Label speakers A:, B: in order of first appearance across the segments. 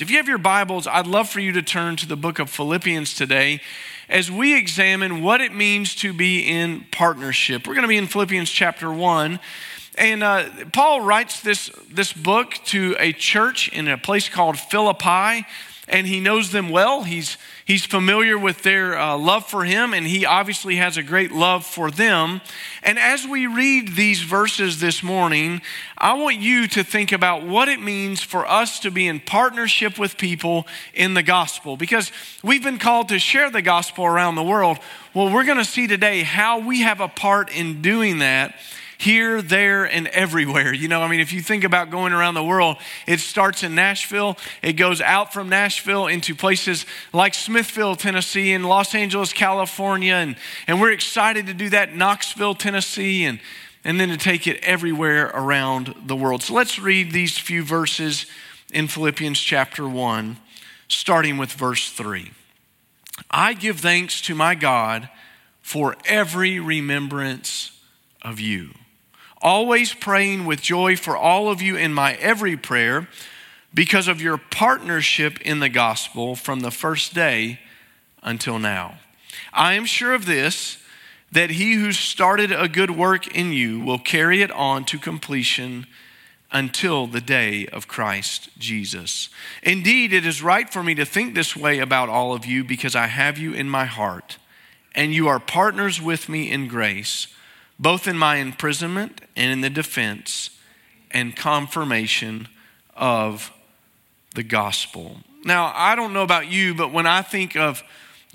A: If you have your Bibles, I'd love for you to turn to the book of Philippians today as we examine what it means to be in partnership. We're going to be in Philippians chapter 1. And uh, Paul writes this, this book to a church in a place called Philippi and he knows them well. He's, he's familiar with their uh, love for him, and he obviously has a great love for them. And as we read these verses this morning, I want you to think about what it means for us to be in partnership with people in the gospel, because we've been called to share the gospel around the world. Well, we're going to see today how we have a part in doing that here, there, and everywhere. You know, I mean, if you think about going around the world, it starts in Nashville, it goes out from Nashville into places like Smithville, Tennessee, and Los Angeles, California. And, and we're excited to do that, Knoxville, Tennessee, and, and then to take it everywhere around the world. So let's read these few verses in Philippians chapter 1, starting with verse 3. I give thanks to my God for every remembrance of you always praying with joy for all of you in my every prayer because of your partnership in the gospel from the first day until now. I am sure of this that he who started a good work in you will carry it on to completion until the day of Christ Jesus. Indeed, it is right for me to think this way about all of you because I have you in my heart, and you are partners with me in grace both in my imprisonment and in the defense and confirmation of the gospel. Now, I don't know about you, but when I think of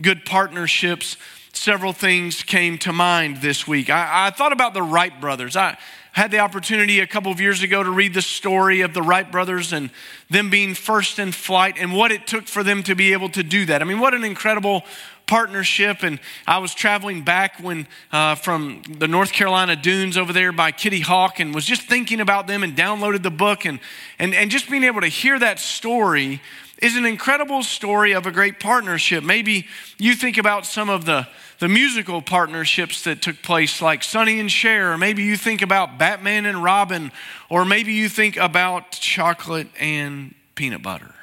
A: good partnerships, several things came to mind this week. I, I, thought about the Wright brothers. I had the opportunity a couple of years ago to read the story of the Wright brothers and them being first in flight and what it took for them to be able to do that. I mean, what an incredible partnership. And I was traveling back when uh, from the North Carolina dunes over there by Kitty Hawk and was just thinking about them and downloaded the book. And, and, and just being able to hear that story is an incredible story of a great partnership. Maybe you think about some of the, the musical partnerships that took place, like Sonny and Cher, or maybe you think about Batman and Robin, or maybe you think about chocolate and peanut butter.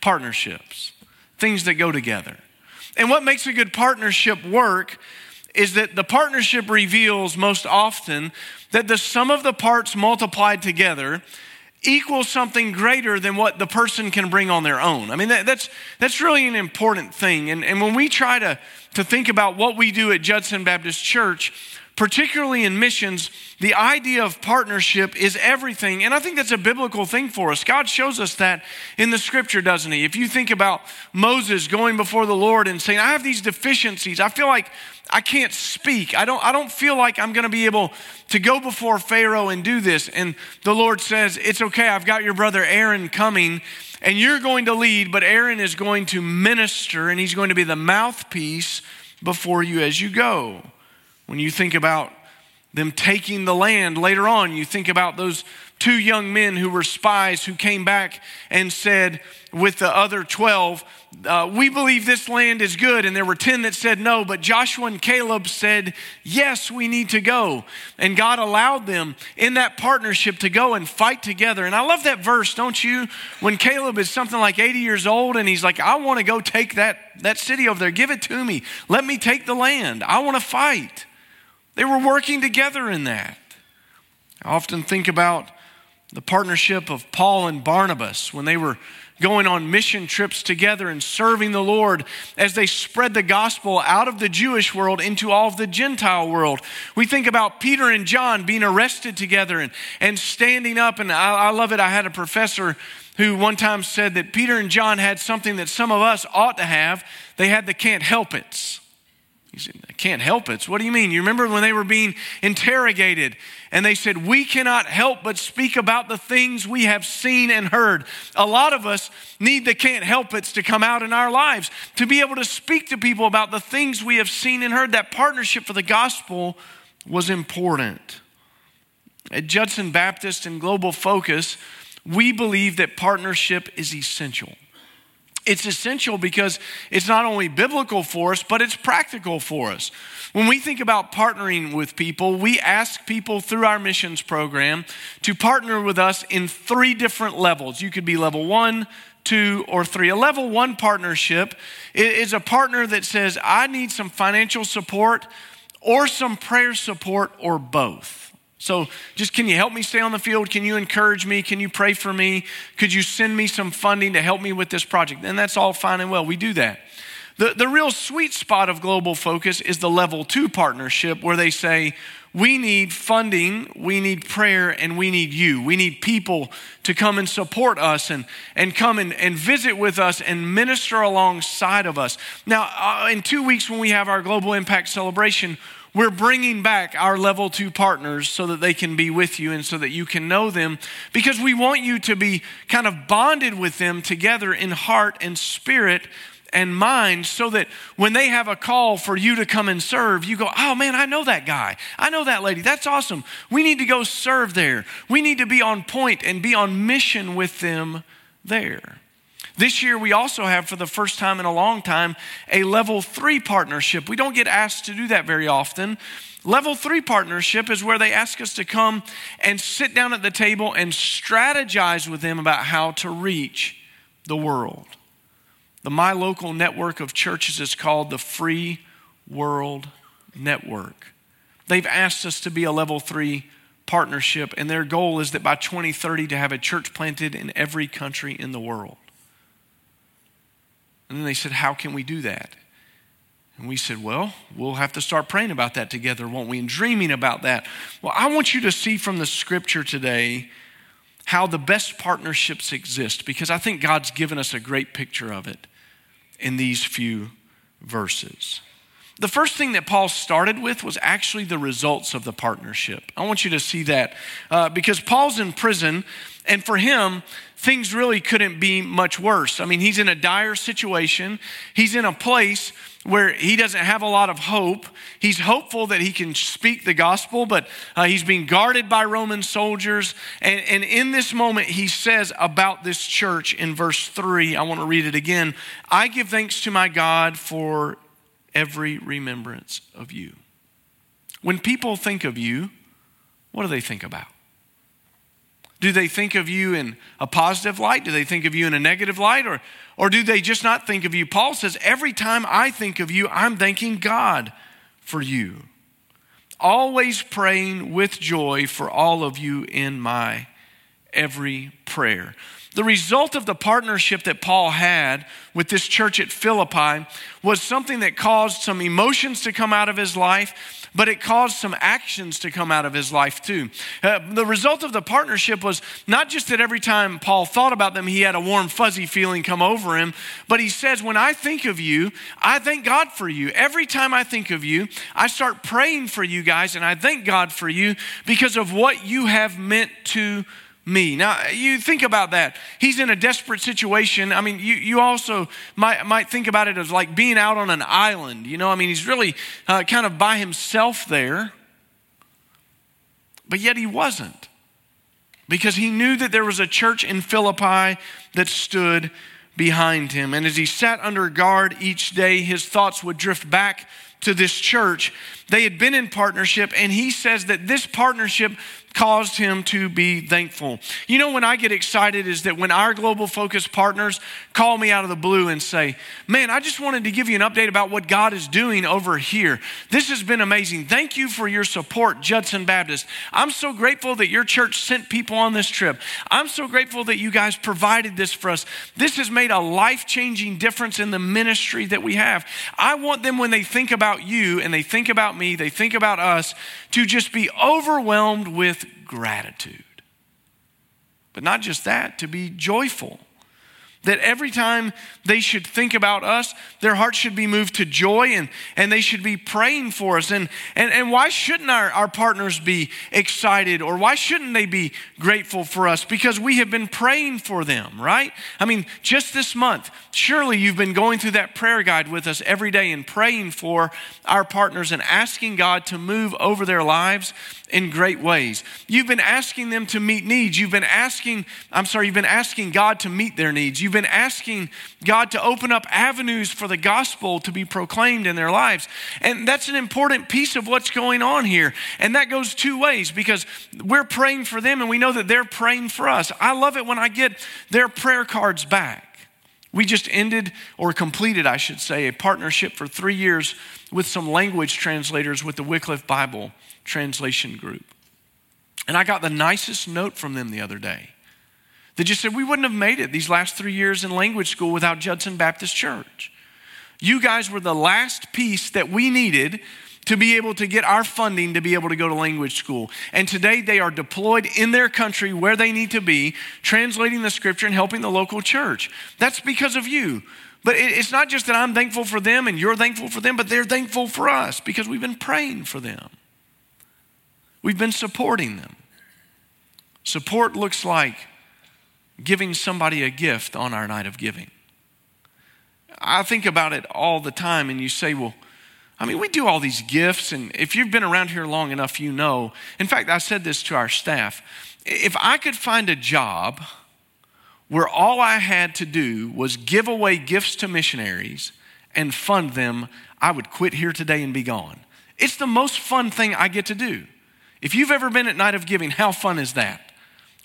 A: Partnerships things that go together. And what makes a good partnership work is that the partnership reveals most often that the sum of the parts multiplied together equals something greater than what the person can bring on their own. I mean, that, that's, that's really an important thing. And, and when we try to, to think about what we do at Judson Baptist Church, particularly in missions, the idea of partnership is everything. And I think that's a biblical thing for us. God shows us that in the scripture, doesn't He? If you think about Moses going before the Lord and saying, I have these deficiencies, I feel like I can't speak. I don't, I don't feel like I'm going to be able to go before Pharaoh and do this. And the Lord says, It's okay, I've got your brother Aaron coming and you're going to lead, but Aaron is going to minister and he's going to be the mouthpiece before you as you go. When you think about them taking the land later on, you think about those two young men who were spies who came back and said, with the other 12, uh, We believe this land is good. And there were 10 that said no, but Joshua and Caleb said, Yes, we need to go. And God allowed them in that partnership to go and fight together. And I love that verse, don't you? When Caleb is something like 80 years old and he's like, I want to go take that, that city over there, give it to me. Let me take the land. I want to fight. They were working together in that. I often think about the partnership of Paul and Barnabas when they were going on mission trips together and serving the Lord as they spread the gospel out of the Jewish world into all of the Gentile world. We think about Peter and John being arrested together and, and standing up. And I, I love it. I had a professor who one time said that Peter and John had something that some of us ought to have. They had the can't help it's. He said, I can't help it. What do you mean? You remember when they were being interrogated and they said, We cannot help but speak about the things we have seen and heard. A lot of us need the can't help it's to come out in our lives, to be able to speak to people about the things we have seen and heard. That partnership for the gospel was important. At Judson Baptist and Global Focus, we believe that partnership is essential. It's essential because it's not only biblical for us, but it's practical for us. When we think about partnering with people, we ask people through our missions program to partner with us in three different levels. You could be level one, two, or three. A level one partnership is a partner that says, I need some financial support or some prayer support or both. So, just can you help me stay on the field? Can you encourage me? Can you pray for me? Could you send me some funding to help me with this project? And that's all fine and well. We do that. The, the real sweet spot of global focus is the level two partnership where they say, we need funding, we need prayer, and we need you. We need people to come and support us and, and come and, and visit with us and minister alongside of us. Now, uh, in two weeks, when we have our Global Impact celebration, we're bringing back our level two partners so that they can be with you and so that you can know them because we want you to be kind of bonded with them together in heart and spirit and mind so that when they have a call for you to come and serve, you go, oh man, I know that guy. I know that lady. That's awesome. We need to go serve there. We need to be on point and be on mission with them there. This year, we also have, for the first time in a long time, a level three partnership. We don't get asked to do that very often. Level three partnership is where they ask us to come and sit down at the table and strategize with them about how to reach the world. The My Local network of churches is called the Free World Network. They've asked us to be a level three partnership, and their goal is that by 2030 to have a church planted in every country in the world. And then they said, How can we do that? And we said, Well, we'll have to start praying about that together, won't we? And dreaming about that. Well, I want you to see from the scripture today how the best partnerships exist because I think God's given us a great picture of it in these few verses. The first thing that Paul started with was actually the results of the partnership. I want you to see that uh, because Paul's in prison, and for him, things really couldn't be much worse. I mean, he's in a dire situation, he's in a place where he doesn't have a lot of hope. He's hopeful that he can speak the gospel, but uh, he's being guarded by Roman soldiers. And, and in this moment, he says about this church in verse 3, I want to read it again I give thanks to my God for every remembrance of you. When people think of you, what do they think about? Do they think of you in a positive light? Do they think of you in a negative light? Or, or do they just not think of you? Paul says, Every time I think of you, I'm thanking God for you. Always praying with joy for all of you in my every prayer. The result of the partnership that Paul had with this church at Philippi was something that caused some emotions to come out of his life but it caused some actions to come out of his life too. Uh, the result of the partnership was not just that every time Paul thought about them, he had a warm, fuzzy feeling come over him, but he says, When I think of you, I thank God for you. Every time I think of you, I start praying for you guys, and I thank God for you because of what you have meant to me. Now, you think about that. He's in a desperate situation. I mean, you, you also might, might think about it as like being out on an island. You know, I mean, he's really uh, kind of by himself there. But yet he wasn't because he knew that there was a church in Philippi that stood behind him. And as he sat under guard each day, his thoughts would drift back to this church. They had been in partnership, and he says that this partnership caused him to be thankful. You know, when I get excited is that when our global focus partners call me out of the blue and say, Man, I just wanted to give you an update about what God is doing over here. This has been amazing. Thank you for your support, Judson Baptist. I'm so grateful that your church sent people on this trip. I'm so grateful that you guys provided this for us. This has made a life changing difference in the ministry that we have. I want them, when they think about you and they think about me, they think about us, to just be overwhelmed with gratitude. But not just that, to be joyful. That every time they should think about us, their hearts should be moved to joy and, and they should be praying for us. And, and, and why shouldn't our, our partners be excited or why shouldn't they be grateful for us? Because we have been praying for them, right? I mean, just this month, surely you've been going through that prayer guide with us every day and praying for our partners and asking God to move over their lives in great ways. You've been asking them to meet needs. You've been asking, I'm sorry, you've been asking God to meet their needs. You've been asking God to open up avenues for the gospel to be proclaimed in their lives. And that's an important piece of what's going on here. And that goes two ways because we're praying for them and we know that they're praying for us. I love it when I get their prayer cards back. We just ended or completed, I should say, a partnership for three years with some language translators with the Wycliffe Bible Translation Group. And I got the nicest note from them the other day. They just said, We wouldn't have made it these last three years in language school without Judson Baptist Church. You guys were the last piece that we needed to be able to get our funding to be able to go to language school. And today they are deployed in their country where they need to be, translating the scripture and helping the local church. That's because of you. But it's not just that I'm thankful for them and you're thankful for them, but they're thankful for us because we've been praying for them. We've been supporting them. Support looks like giving somebody a gift on our night of giving. I think about it all the time, and you say, well, I mean, we do all these gifts, and if you've been around here long enough, you know. In fact, I said this to our staff if I could find a job where all I had to do was give away gifts to missionaries and fund them, I would quit here today and be gone. It's the most fun thing I get to do. If you've ever been at Night of Giving, how fun is that?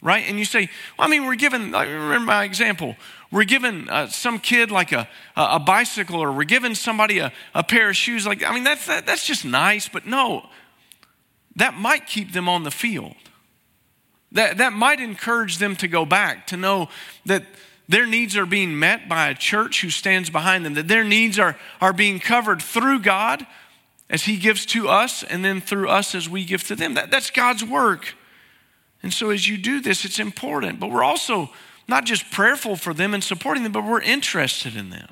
A: Right? And you say, well, I mean, we're given, remember my example, we're giving uh, some kid like a, a bicycle or we're giving somebody a, a pair of shoes. Like, I mean, that's, that, that's just nice, but no, that might keep them on the field. That, that might encourage them to go back, to know that their needs are being met by a church who stands behind them, that their needs are, are being covered through God as He gives to us, and then through us as we give to them. That, that's God's work. And so as you do this, it's important. But we're also not just prayerful for them and supporting them, but we're interested in them.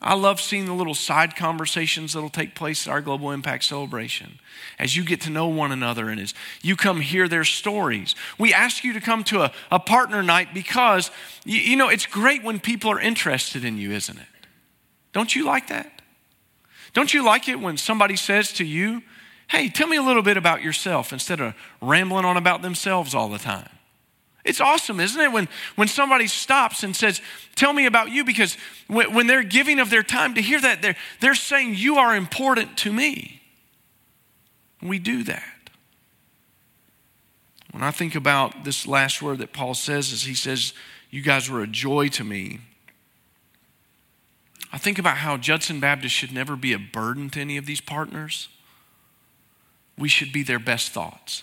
A: I love seeing the little side conversations that'll take place at our Global Impact Celebration as you get to know one another and as you come hear their stories. We ask you to come to a, a partner night because, you, you know, it's great when people are interested in you, isn't it? Don't you like that? Don't you like it when somebody says to you, Hey, tell me a little bit about yourself instead of rambling on about themselves all the time. It's awesome, isn't it? When, when somebody stops and says, Tell me about you, because when, when they're giving of their time to hear that, they're, they're saying, You are important to me. We do that. When I think about this last word that Paul says, is he says, You guys were a joy to me. I think about how Judson Baptist should never be a burden to any of these partners we should be their best thoughts.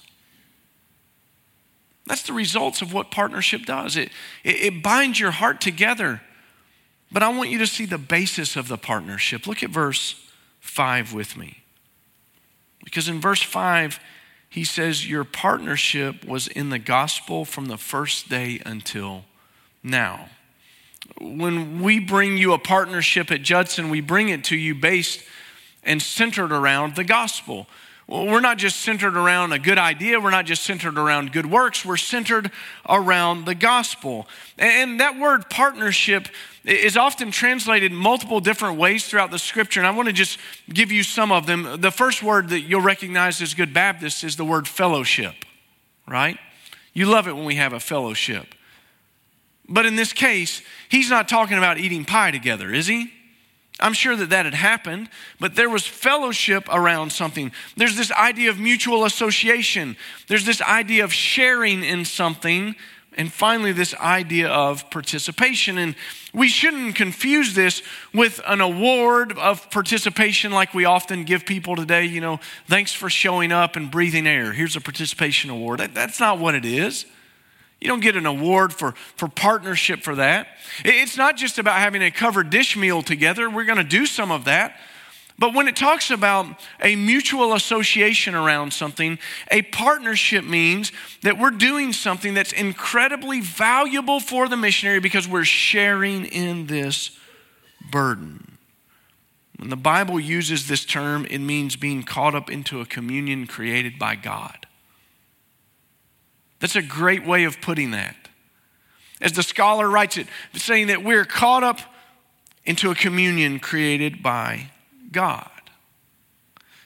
A: That's the results of what partnership does. It, it, it, binds your heart together. But I want you to see the basis of the partnership. Look at verse 5 with me. Because in verse 5, he says, Your partnership was in the gospel from the first day until now. When we bring you a partnership at Judson, we bring it to you based and centered around the gospel. We're not just centered around a good idea. We're not just centered around good works. We're centered around the gospel. And that word partnership is often translated multiple different ways throughout the scripture. And I want to just give you some of them. The first word that you'll recognize as good Baptist is the word fellowship, right? You love it when we have a fellowship. But in this case, he's not talking about eating pie together, is he? I'm sure that that had happened, but there was fellowship around something. There's this idea of mutual association. There's this idea of sharing in something. And finally, this idea of participation. And we shouldn't confuse this with an award of participation like we often give people today. You know, thanks for showing up and breathing air. Here's a participation award. That's not what it is. You don't get an award for, for partnership for that. It's not just about having a covered dish meal together. We're going to do some of that. But when it talks about a mutual association around something, a partnership means that we're doing something that's incredibly valuable for the missionary because we're sharing in this burden. When the Bible uses this term, it means being caught up into a communion created by God. That's a great way of putting that. As the scholar writes it, saying that we're caught up into a communion created by God.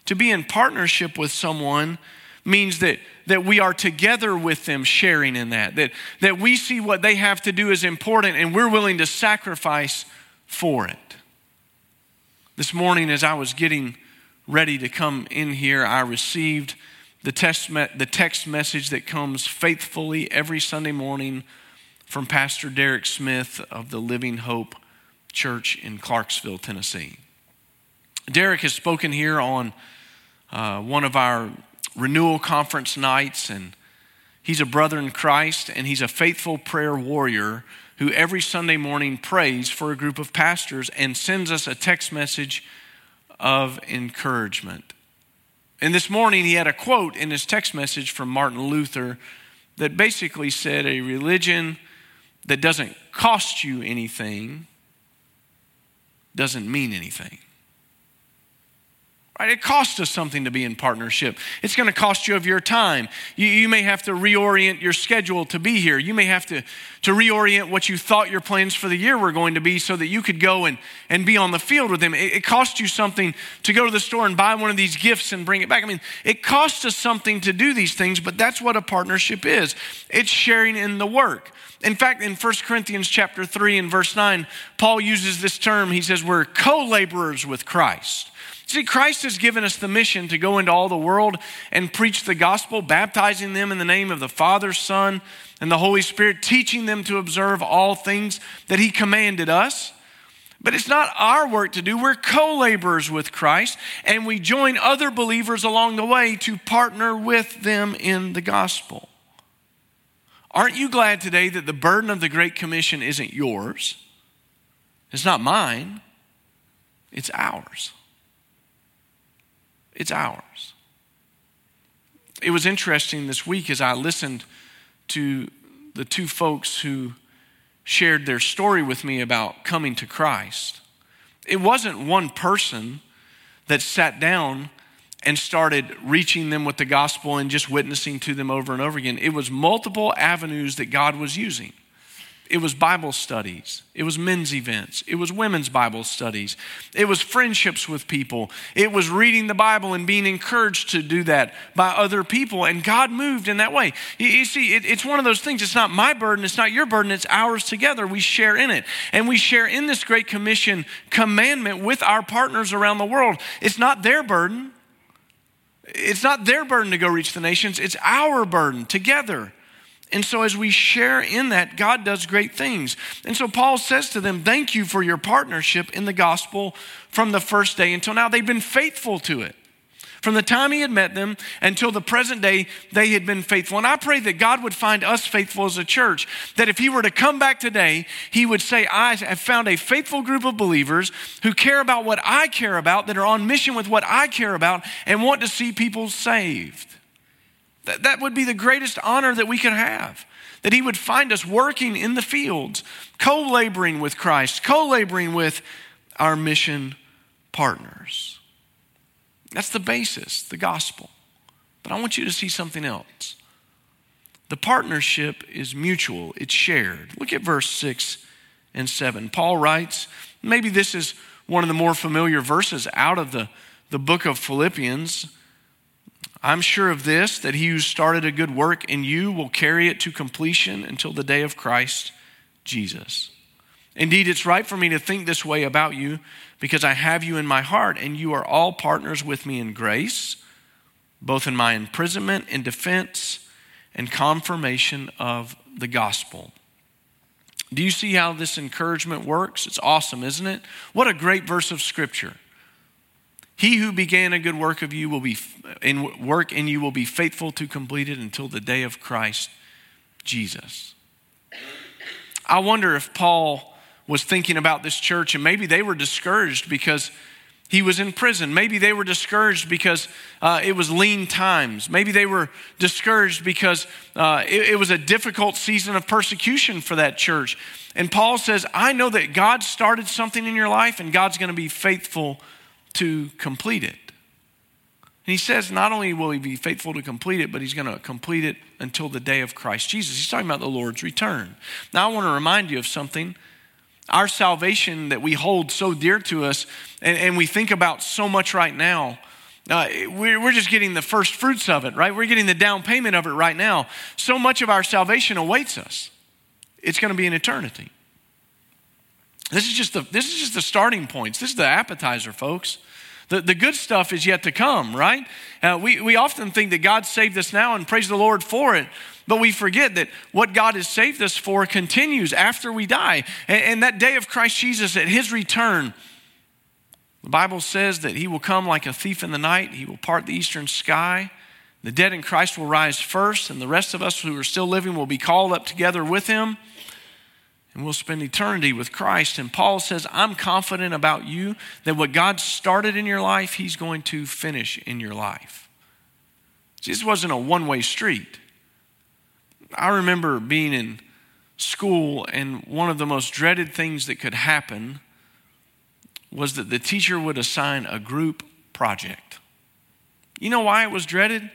A: To be in partnership with someone means that, that we are together with them sharing in that, that, that we see what they have to do as important and we're willing to sacrifice for it. This morning, as I was getting ready to come in here, I received the text, the text message that comes faithfully every Sunday morning from Pastor Derek Smith of the Living Hope Church in Clarksville, Tennessee. Derek has spoken here on uh, one of our renewal conference nights, and he's a brother in Christ, and he's a faithful prayer warrior who every Sunday morning prays for a group of pastors and sends us a text message of encouragement. And this morning, he had a quote in his text message from Martin Luther that basically said, A religion that doesn't cost you anything doesn't mean anything. Right? It costs us something to be in partnership. It's going to cost you of your time. You, you, may have to reorient your schedule to be here. You may have to, to reorient what you thought your plans for the year were going to be so that you could go and, and be on the field with them. It, it costs you something to go to the store and buy one of these gifts and bring it back. I mean, it costs us something to do these things, but that's what a partnership is. It's sharing in the work. In fact, in 1 Corinthians chapter 3 and verse 9, Paul uses this term. He says, We're co laborers with Christ. See, Christ has given us the mission to go into all the world and preach the gospel, baptizing them in the name of the Father, Son, and the Holy Spirit, teaching them to observe all things that He commanded us. But it's not our work to do. We're co laborers with Christ, and we join other believers along the way to partner with them in the gospel. Aren't you glad today that the burden of the Great Commission isn't yours? It's not mine, it's ours. It's ours. It was interesting this week as I listened to the two folks who shared their story with me about coming to Christ. It wasn't one person that sat down and started reaching them with the gospel and just witnessing to them over and over again. It was multiple avenues that God was using. It was Bible studies. It was men's events. It was women's Bible studies. It was friendships with people. It was reading the Bible and being encouraged to do that by other people. And God moved in that way. You, you see, it, it's one of those things. It's not my burden. It's not your burden. It's ours together. We share in it. And we share in this Great Commission commandment with our partners around the world. It's not their burden. It's not their burden to go reach the nations. It's our burden together. And so, as we share in that, God does great things. And so, Paul says to them, Thank you for your partnership in the gospel from the first day until now. They've been faithful to it. From the time he had met them until the present day, they had been faithful. And I pray that God would find us faithful as a church. That if he were to come back today, he would say, I have found a faithful group of believers who care about what I care about, that are on mission with what I care about, and want to see people saved. That, that would be the greatest honor that we could have. That He would find us working in the fields, co laboring with Christ, co laboring with our mission partners. That's the basis, the gospel. But I want you to see something else. The partnership is mutual, it's shared. Look at verse 6 and 7. Paul writes, maybe this is one of the more familiar verses out of the, the book of Philippians. I'm sure of this, that he who started a good work in you will carry it to completion until the day of Christ Jesus. Indeed, it's right for me to think this way about you because I have you in my heart, and you are all partners with me in grace, both in my imprisonment and defense and confirmation of the gospel. Do you see how this encouragement works? It's awesome, isn't it? What a great verse of scripture. He who began a good work of you will be in work in you will be faithful to complete it until the day of Christ Jesus. I wonder if Paul was thinking about this church and maybe they were discouraged because he was in prison. Maybe they were discouraged because uh, it was lean times. Maybe they were discouraged because uh, it, it was a difficult season of persecution for that church. And Paul says, I know that God started something in your life and God's going to be faithful to complete it. And he says not only will he be faithful to complete it, but he's going to complete it until the day of Christ Jesus. He's talking about the Lord's return. Now, I want to remind you of something. Our salvation that we hold so dear to us and, and we think about so much right now, Uh, we're just getting the first fruits of it, right? We're getting the down payment of it right now. So much of our salvation awaits us. It's going to be an eternity. This is just the, this is just the starting points. This is the appetizer, folks. The, the good stuff is yet to come, right? Uh, we, we often think that God saved us now and praise the Lord for it, but we forget that what God has saved us for continues after we die. And, and that day of Christ Jesus at his return, the Bible says that he will come like a thief in the night, he will part the eastern sky. The dead in Christ will rise first, and the rest of us who are still living will be called up together with him and we'll spend eternity with Christ. And Paul says, I'm confident about you that what God started in your life, He's going to finish in your life. This wasn't a one way street. I remember being in school, and one of the most dreaded things that could happen was that the teacher would assign a group project. You know why it was dreaded?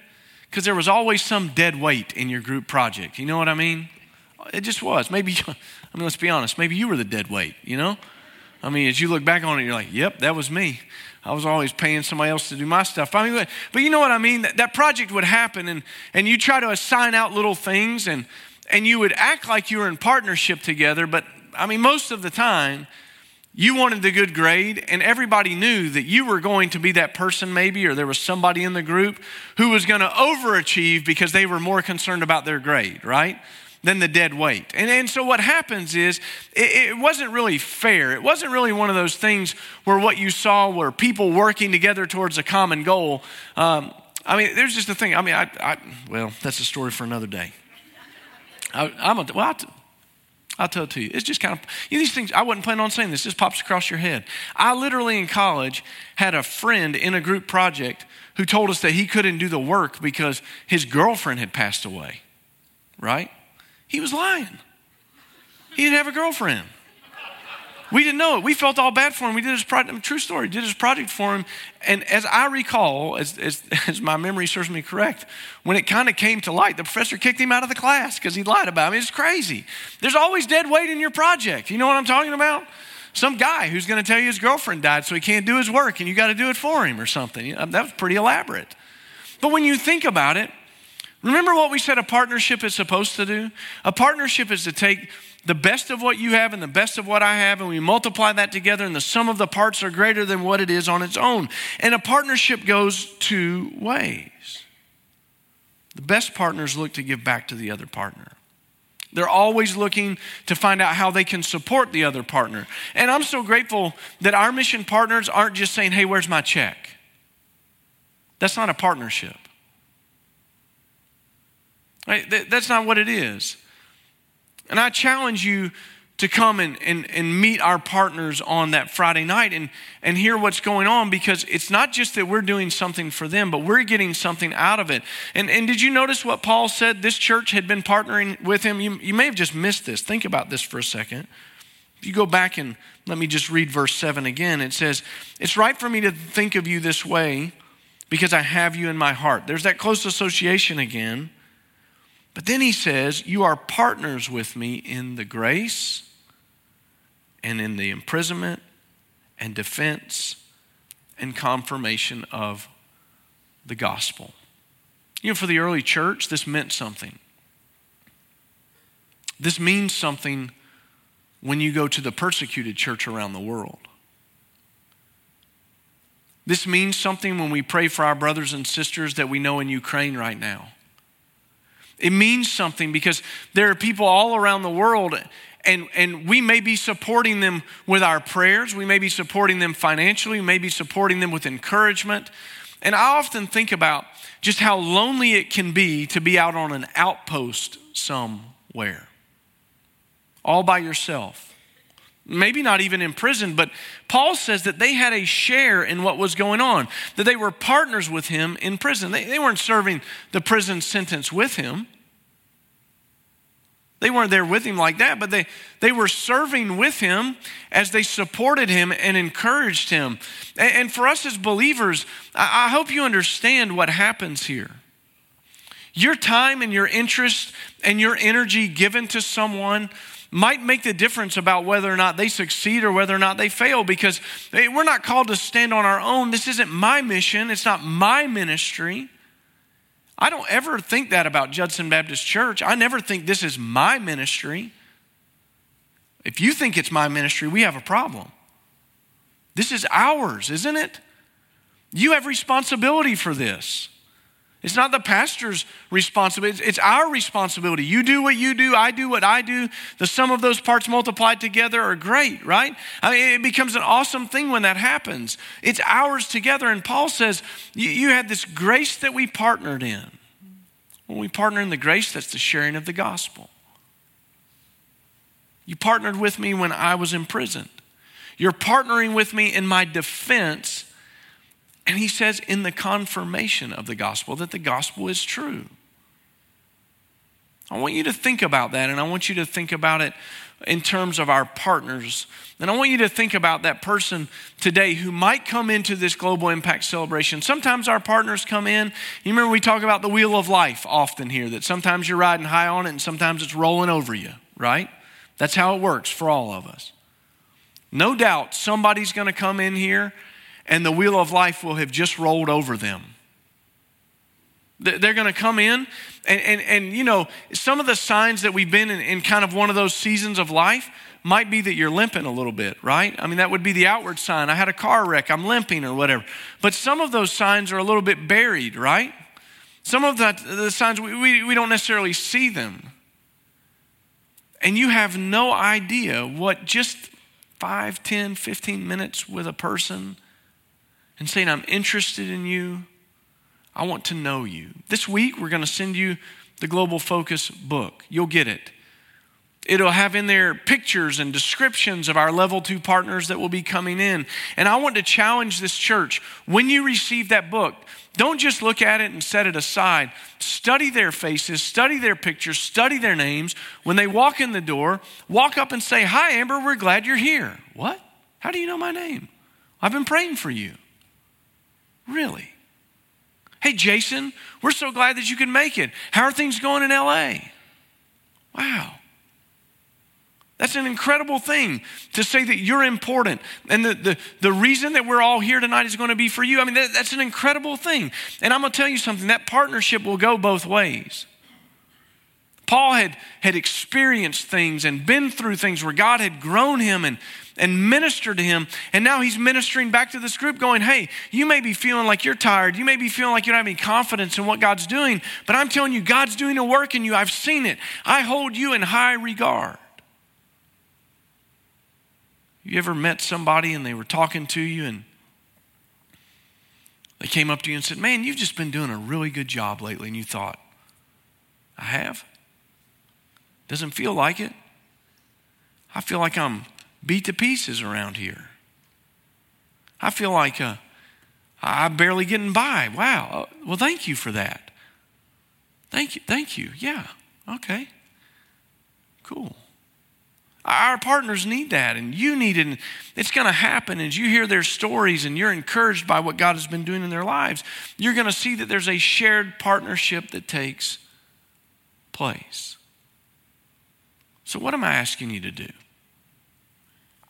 A: Because there was always some dead weight in your group project. You know what I mean? It just was. Maybe, I mean, let's be honest, maybe you were the dead weight, you know? I mean, as you look back on it, you're like, yep, that was me. I was always paying somebody else to do my stuff. I mean, but, but you know what I mean? That, that project would happen, and, and you try to assign out little things, and, and you would act like you were in partnership together, but I mean, most of the time, you wanted the good grade, and everybody knew that you were going to be that person, maybe, or there was somebody in the group who was going to overachieve because they were more concerned about their grade, right? Than the dead weight. And, and so what happens is it, it, wasn't really fair. It wasn't really one of those things where what you saw were people working together towards a common goal. Um, I mean, there's just a thing. I mean, I, I, well, that's a story for another day. I, am a, well, I'll, I'll tell it to you. It's just kind of, you know, these things, I wasn't planning on saying this, just pops across your head. I literally in college had a friend in a group project who told us that he couldn't do the work because his girlfriend had passed away, right? He was lying. He didn't have a girlfriend. We didn't know it. We felt all bad for him. We did his project, true story, did his project for him. And as I recall, as, as, as my memory serves me correct, when it kind of came to light, the professor kicked him out of the class because he lied about me. It's crazy. There's always dead weight in your project. You know what I'm talking about? Some guy who's going to tell you his girlfriend died so he can't do his work and you got to do it for him or something. That was pretty elaborate. But when you think about it, Remember what we said a partnership is supposed to do? A partnership is to take the best of what you have and the best of what I have, and we multiply that together, and the sum of the parts are greater than what it is on its own. And a partnership goes two ways. The best partners look to give back to the other partner. They're always looking to find out how they can support the other partner. And I'm so grateful that our mission partners aren't just saying, hey, where's my check? That's not a partnership. Right? That's not what it is. And I challenge you to come and, and, and meet our partners on that Friday night and, and hear what's going on because it's not just that we're doing something for them, but we're getting something out of it. And, and did you notice what Paul said? This church had been partnering with him. You, you may have just missed this. Think about this for a second. If you go back and let me just read verse 7 again, it says, It's right for me to think of you this way because I have you in my heart. There's that close association again. But then he says, You are partners with me in the grace and in the imprisonment and defense and confirmation of the gospel. You know, for the early church, this meant something. This means something when you go to the persecuted church around the world. This means something when we pray for our brothers and sisters that we know in Ukraine right now. It means something because there are people all around the world, and, and we may be supporting them with our prayers. We may be supporting them financially. We may be supporting them with encouragement. And I often think about just how lonely it can be to be out on an outpost somewhere, all by yourself maybe not even in prison, but Paul says that they had a share in what was going on, that they were partners with him in prison. They, they weren't serving the prison sentence with him. They weren't there with him like that, but they, they were serving with him as they supported him and encouraged him. And, and for us as believers, I, I hope you understand what happens here. Your time and your interest and your energy given to someone might make the difference about whether or not they succeed or whether or not they fail because we're not called to stand on our own. This isn't my mission, it's not my ministry. I don't ever think that about Judson Baptist Church. I never think this is my ministry. If you think it's my ministry, we have a problem. This is ours, isn't it? You have responsibility for this. It's not the pastor's responsibility, it's our responsibility. You do what you do, I do what I do. The sum of those parts multiplied together are great, right? I mean, it becomes an awesome thing when that happens. It's ours together. And Paul says, You, had this grace that we partnered in. When we partner in the grace, that's the sharing of the gospel. You partnered with me when I was imprisoned. You're partnering with me in my defense and he says, in the confirmation of the gospel, that the gospel is true. I want you to think about that, and I want you to think about it in terms of our partners. And I want you to think about that person today who might come into this global impact celebration. Sometimes our partners come in. You remember we talk about the wheel of life often here, that sometimes you're riding high on it and sometimes it's rolling over you, right? That's how it works for all of us. No doubt somebody's going to come in here and the wheel of life will have just rolled over them. They're going to come in, and, and, and you know, some of the signs that we've been in, in kind of one of those seasons of life might be that you're limping a little bit, right? I mean, that would be the outward sign. I had a car wreck, I'm limping or whatever. But some of those signs are a little bit buried, right? Some of the, the signs, we, we, we don't necessarily see them. And you have no idea what just 5, 10, 15 minutes with a person and saying, I'm interested in you. I want to know you. This week, we're going to send you the Global Focus book. You'll get it. It'll have in there pictures and descriptions of our level two partners that will be coming in. And I want to challenge this church when you receive that book, don't just look at it and set it aside. Study their faces, study their pictures, study their names. When they walk in the door, walk up and say, Hi, Amber, we're glad you're here. What? How do you know my name? I've been praying for you. Really? Hey, Jason, we're so glad that you can make it. How are things going in LA? Wow. That's an incredible thing to say that you're important. And the, the, the reason that we're all here tonight is going to be for you. I mean, that, that's an incredible thing. And I'm going to tell you something that partnership will go both ways. Paul had, had experienced things and been through things where God had grown him and, and ministered to him. And now he's ministering back to this group, going, Hey, you may be feeling like you're tired. You may be feeling like you don't have any confidence in what God's doing. But I'm telling you, God's doing a work in you. I've seen it. I hold you in high regard. You ever met somebody and they were talking to you and they came up to you and said, Man, you've just been doing a really good job lately. And you thought, I have? Doesn't feel like it. I feel like I'm beat to pieces around here. I feel like uh, I'm barely getting by. Wow. Uh, well, thank you for that. Thank you. Thank you. Yeah. Okay. Cool. Our partners need that, and you need it. And it's going to happen as you hear their stories and you're encouraged by what God has been doing in their lives. You're going to see that there's a shared partnership that takes place. So, what am I asking you to do?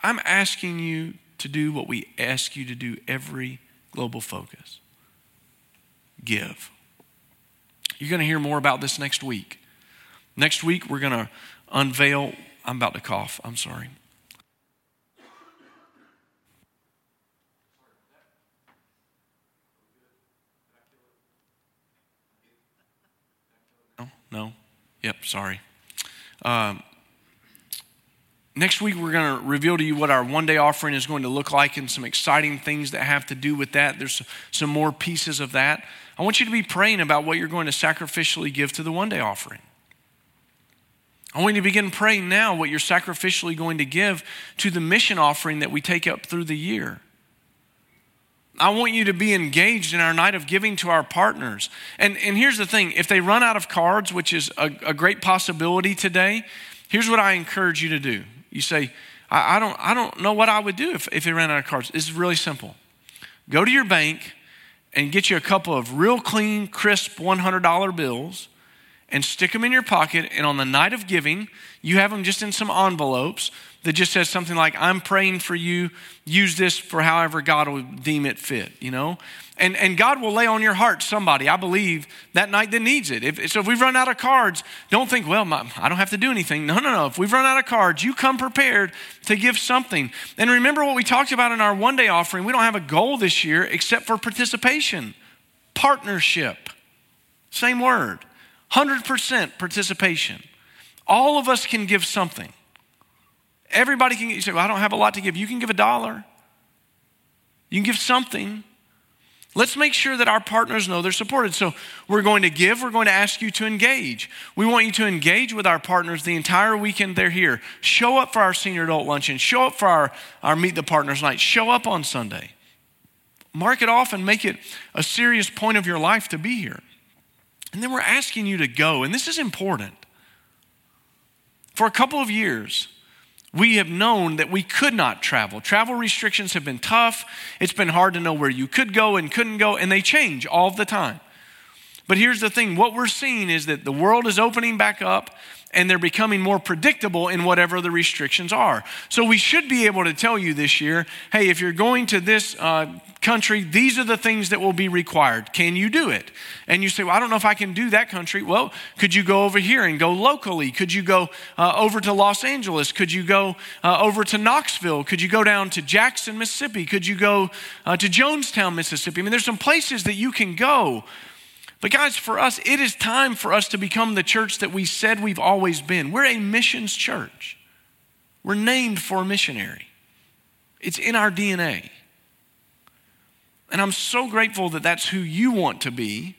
A: I'm asking you to do what we ask you to do every global focus give. You're going to hear more about this next week. Next week, we're going to unveil. I'm about to cough. I'm sorry. No. Yep, sorry. Um, Next week, we're going to reveal to you what our one day offering is going to look like and some exciting things that have to do with that. There's some more pieces of that. I want you to be praying about what you're going to sacrificially give to the one day offering. I want you to begin praying now what you're sacrificially going to give to the mission offering that we take up through the year. I want you to be engaged in our night of giving to our partners. And, and here's the thing if they run out of cards, which is a, a great possibility today, here's what I encourage you to do you say, I, I, don't, I don't know what I would do if, if they ran out of cards. It's really simple. Go to your bank and get you a couple of real clean, crisp $100 bills and stick them in your pocket. And on the night of giving, you have them just in some envelopes that just says something like, I'm praying for you. Use this for however God will deem it fit, you know? And, and God will lay on your heart somebody, I believe, that night that needs it. If, so if we've run out of cards, don't think, well, my, I don't have to do anything. No, no, no. If we've run out of cards, you come prepared to give something. And remember what we talked about in our one day offering. We don't have a goal this year except for participation, partnership. Same word. 100% participation. All of us can give something. Everybody can, you say, well, I don't have a lot to give. You can give a dollar. You can give something. Let's make sure that our partners know they're supported. So we're going to give, we're going to ask you to engage. We want you to engage with our partners the entire weekend they're here. Show up for our senior adult luncheon, show up for our, our Meet the Partners night, show up on Sunday. Mark it off and make it a serious point of your life to be here. And then we're asking you to go, and this is important. For a couple of years, we have known that we could not travel. Travel restrictions have been tough. It's been hard to know where you could go and couldn't go, and they change all the time. But here's the thing what we're seeing is that the world is opening back up and they're becoming more predictable in whatever the restrictions are. So we should be able to tell you this year hey, if you're going to this uh, country, these are the things that will be required. Can you do it? And you say, well, I don't know if I can do that country. Well, could you go over here and go locally? Could you go uh, over to Los Angeles? Could you go uh, over to Knoxville? Could you go down to Jackson, Mississippi? Could you go uh, to Jonestown, Mississippi? I mean, there's some places that you can go but, guys, for us, it is time for us to become the church that we said we've always been. We're a missions church, we're named for a missionary, it's in our DNA. And I'm so grateful that that's who you want to be.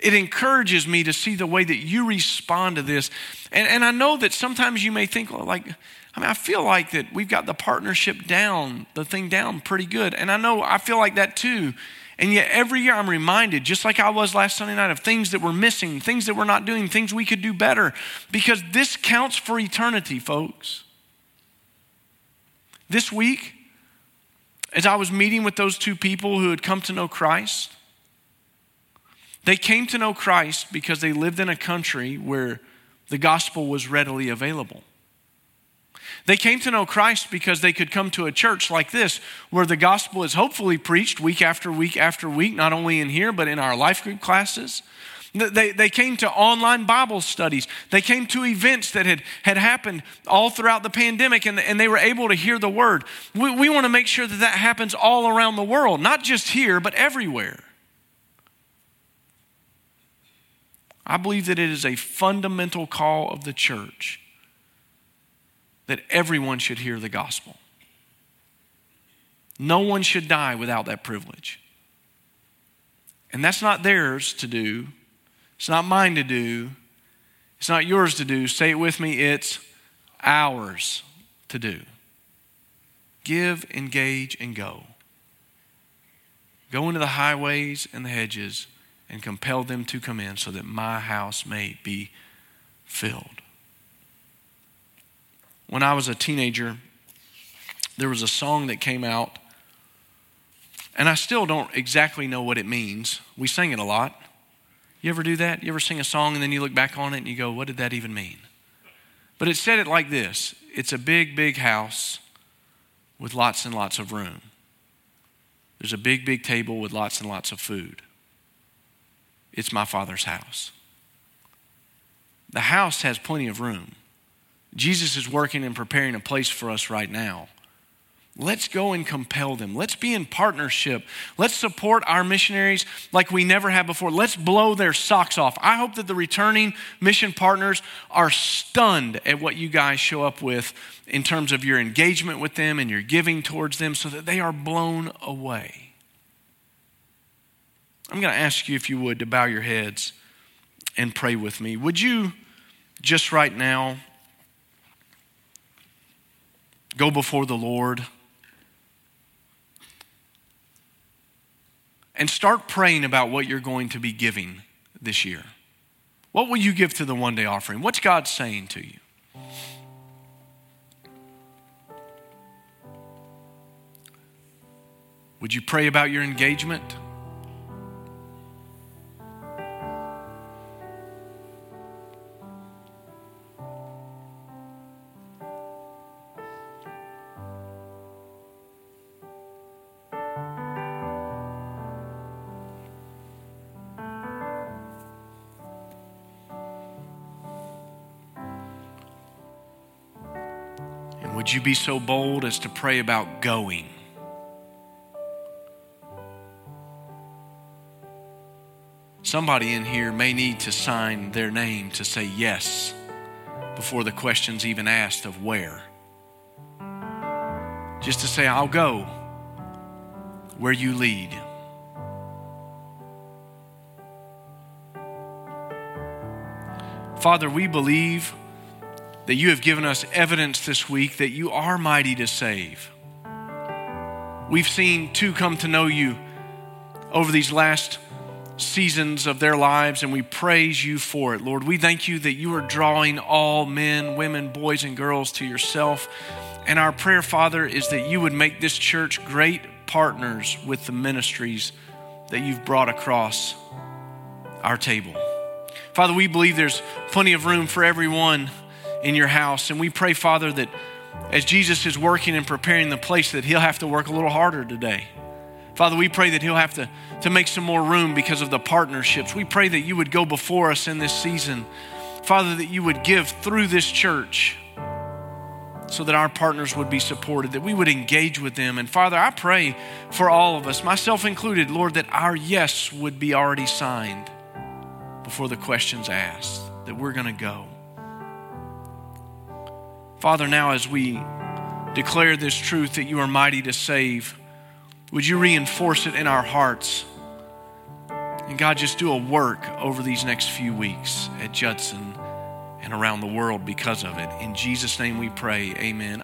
A: It encourages me to see the way that you respond to this. And, and I know that sometimes you may think, like, I mean, I feel like that we've got the partnership down, the thing down pretty good. And I know I feel like that too. And yet, every year I'm reminded, just like I was last Sunday night, of things that we're missing, things that we're not doing, things we could do better, because this counts for eternity, folks. This week, as I was meeting with those two people who had come to know Christ, they came to know Christ because they lived in a country where the gospel was readily available. They came to know Christ because they could come to a church like this where the gospel is hopefully preached week after week after week, not only in here, but in our life group classes. They, they came to online Bible studies. They came to events that had, had happened all throughout the pandemic and, and they were able to hear the word. We, we want to make sure that that happens all around the world, not just here, but everywhere. I believe that it is a fundamental call of the church that everyone should hear the gospel. No one should die without that privilege. And that's not theirs to do. It's not mine to do. It's not yours to do. Say it with me. It's ours to do. Give, engage, and go. Go into the highways and the hedges and compel them to come in so that my house may be filled. When I was a teenager, there was a song that came out, and I still don't exactly know what it means. We sang it a lot. You ever do that? You ever sing a song and then you look back on it and you go, what did that even mean? But it said it like this It's a big, big house with lots and lots of room. There's a big, big table with lots and lots of food. It's my father's house. The house has plenty of room. Jesus is working and preparing a place for us right now. Let's go and compel them. Let's be in partnership. Let's support our missionaries like we never have before. Let's blow their socks off. I hope that the returning mission partners are stunned at what you guys show up with in terms of your engagement with them and your giving towards them so that they are blown away. I'm going to ask you, if you would, to bow your heads and pray with me. Would you just right now? Go before the Lord and start praying about what you're going to be giving this year. What will you give to the one day offering? What's God saying to you? Would you pray about your engagement? You be so bold as to pray about going? Somebody in here may need to sign their name to say yes before the question's even asked of where. Just to say, I'll go where you lead. Father, we believe that you have given us evidence this week that you are mighty to save. We've seen two come to know you over these last seasons of their lives, and we praise you for it. Lord, we thank you that you are drawing all men, women, boys, and girls to yourself. And our prayer, Father, is that you would make this church great partners with the ministries that you've brought across our table. Father, we believe there's plenty of room for everyone in your house. And we pray, Father, that as Jesus is working and preparing the place, that he'll have to work a little harder today. Father, we pray that He'll have to, to make some more room because of the partnerships. We pray that you would go before us in this season. Father, that you would give through this church so that our partners would be supported, that we would engage with them. And Father, I pray for all of us, myself included, Lord, that our yes would be already signed before the question's asked, that we're going to go. Father, now as we declare this truth that you are mighty to save, would you reinforce it in our hearts? And God, just do a work over these next few weeks at Judson and around the world because of it. In Jesus' name we pray. Amen.